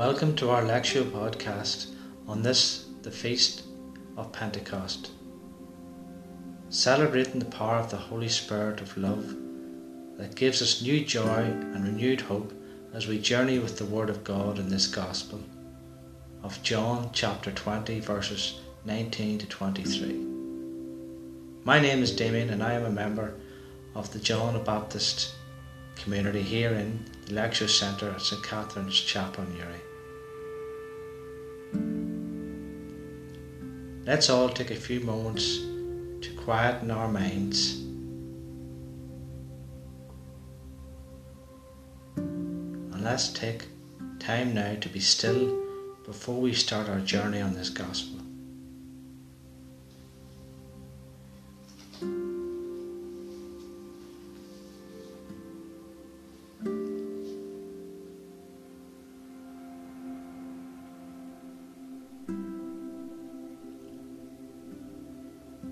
Welcome to our lecture podcast on this, the Feast of Pentecost. Celebrating the power of the Holy Spirit of love that gives us new joy and renewed hope as we journey with the Word of God in this Gospel of John chapter 20, verses 19 to 23. My name is Damien and I am a member of the John the Baptist community here in the Lecture Centre at St Catherine's Chapel, Newry. Let's all take a few moments to quieten our minds and let's take time now to be still before we start our journey on this gospel.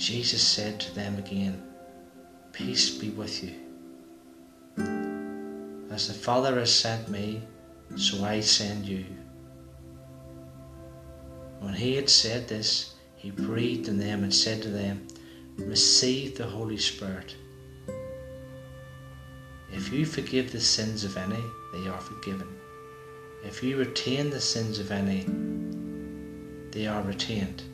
Jesus said to them again, Peace be with you. As the Father has sent me, so I send you. When he had said this, he breathed on them and said to them, Receive the Holy Spirit. If you forgive the sins of any, they are forgiven. If you retain the sins of any, they are retained.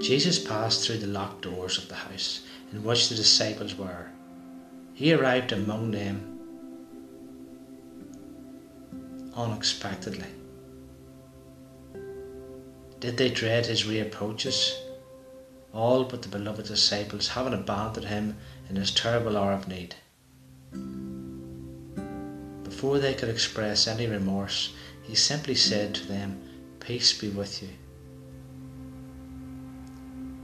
Jesus passed through the locked doors of the house in which the disciples were. He arrived among them unexpectedly. Did they dread his reapproaches? All but the beloved disciples having abandoned him in his terrible hour of need. Before they could express any remorse, he simply said to them, Peace be with you.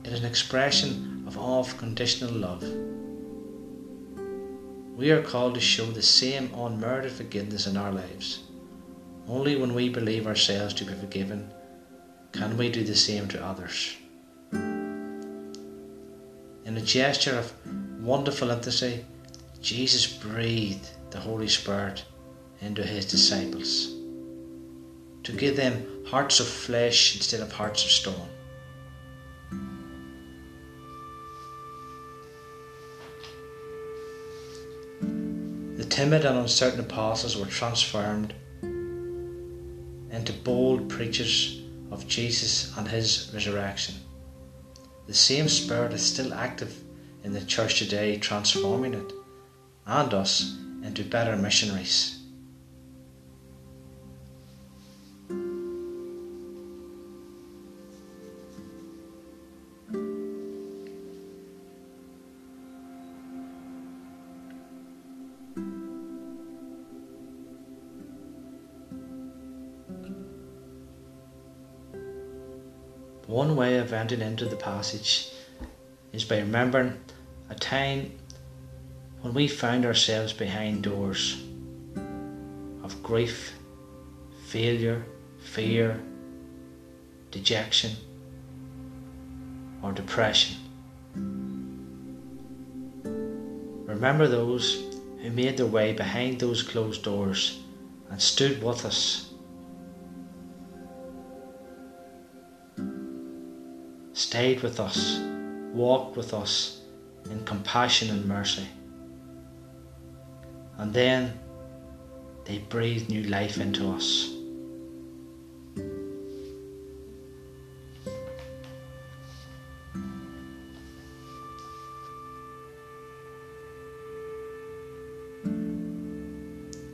It is an expression of unconditional love. We are called to show the same unmerited forgiveness in our lives. Only when we believe ourselves to be forgiven can we do the same to others. In a gesture of wonderful intimacy, Jesus breathed the Holy Spirit into his disciples to give them hearts of flesh instead of hearts of stone. Timid and uncertain apostles were transformed into bold preachers of Jesus and his resurrection. The same Spirit is still active in the church today, transforming it and us into better missionaries. One way of entering into the passage is by remembering a time when we found ourselves behind doors of grief, failure, fear, dejection, or depression. Remember those who made their way behind those closed doors and stood with us stayed with us, walked with us in compassion and mercy. And then they breathed new life into us.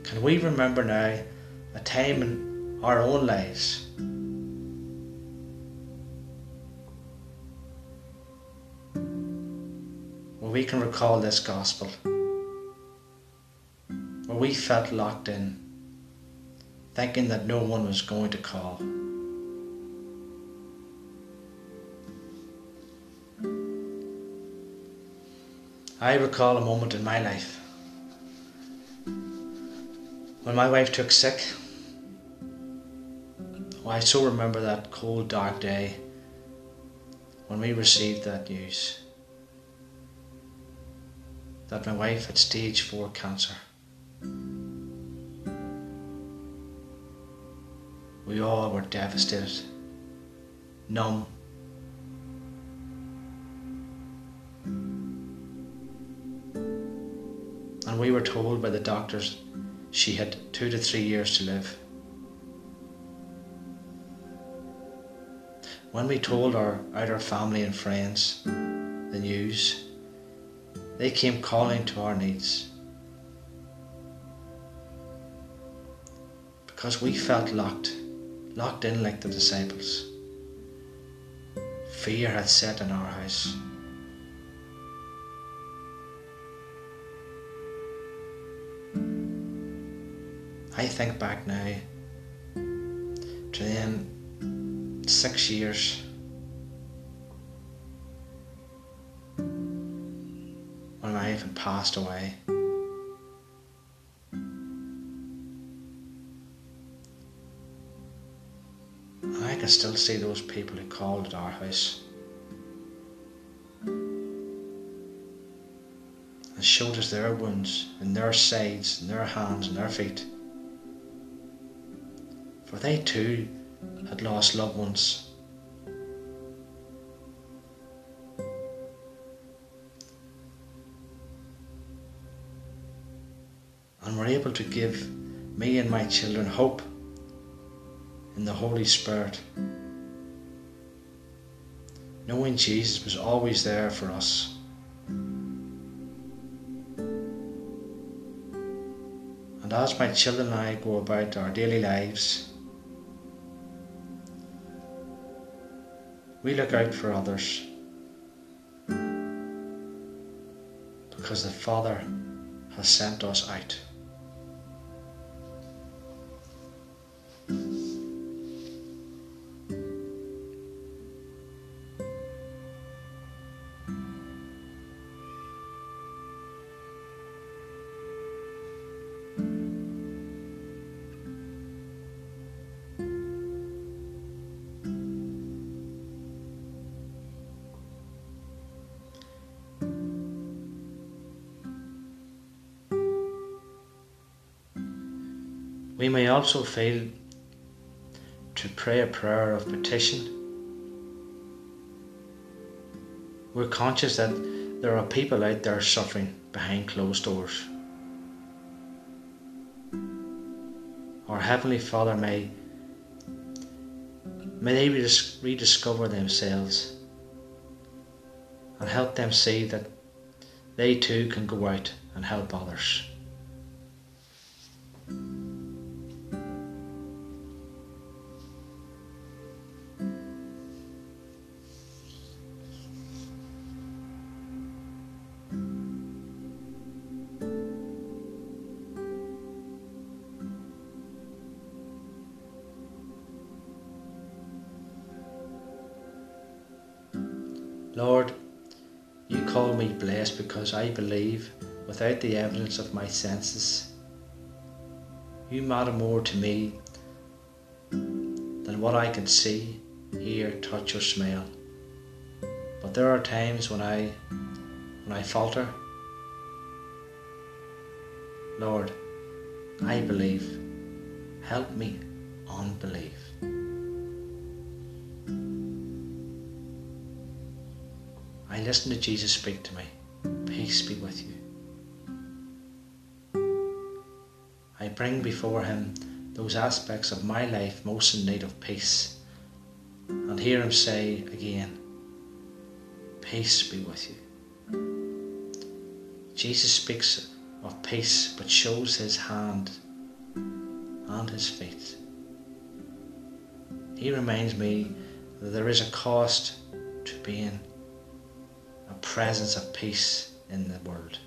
Can we remember now a time in our own lives can recall this gospel, where we felt locked in, thinking that no one was going to call? I recall a moment in my life when my wife took sick. Oh, I so remember that cold, dark day when we received that news that my wife had stage 4 cancer. We all were devastated, numb. And we were told by the doctors she had two to three years to live. When we told our outer family and friends the news, they came calling to our needs. Because we felt locked, locked in like the disciples. Fear had set in our house. I think back now to then six years passed away. I can still see those people who called at our house and showed us their wounds in their sides, and their hands, and their feet for they too had lost loved ones. And were able to give me and my children hope in the Holy Spirit, knowing Jesus was always there for us. And as my children and I go about our daily lives, We look out for others because the Father has sent us out. We may also fail to pray a prayer of petition. We're conscious that there are people out there suffering behind closed doors. Our Heavenly Father may, may they rediscover themselves and help them see that they too can go out and help others. Lord, you call me blessed because I believe without the evidence of my senses. You matter more to me than what I can see, hear, touch, or smell. But there are times when I when I falter. Lord, I believe. Help me unbelief. I listen to Jesus speak to me. Peace be with you. I bring before him those aspects of my life most in need of peace and hear him say again, Peace be with you. Jesus speaks of peace but shows his hand and his feet. He reminds me that there is a cost to being presence of peace in the world.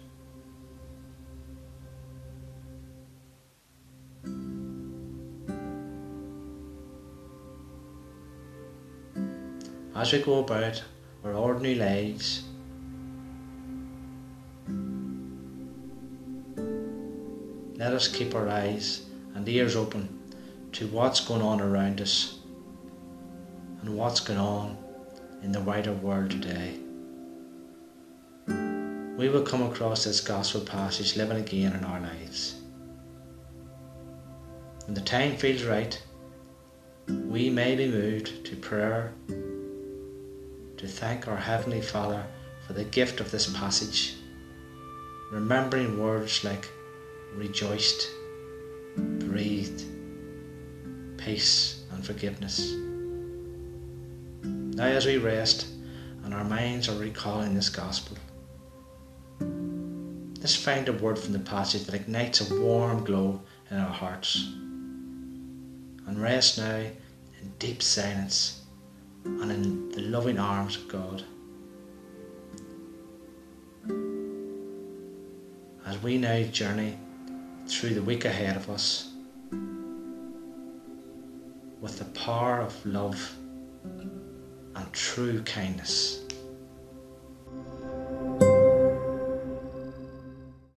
As we go about our ordinary lives, let us keep our eyes and ears open to what's going on around us and what's going on in the wider world today. We will come across this gospel passage living again in our lives. When the time feels right, we may be moved to prayer to thank our Heavenly Father for the gift of this passage, remembering words like rejoiced, breathed, peace, and forgiveness. Now, as we rest and our minds are recalling this gospel, let's find a word from the passage that ignites a warm glow in our hearts. And rest now in deep silence and in the loving arms of God. As we now journey through the week ahead of us with the power of love and true kindness.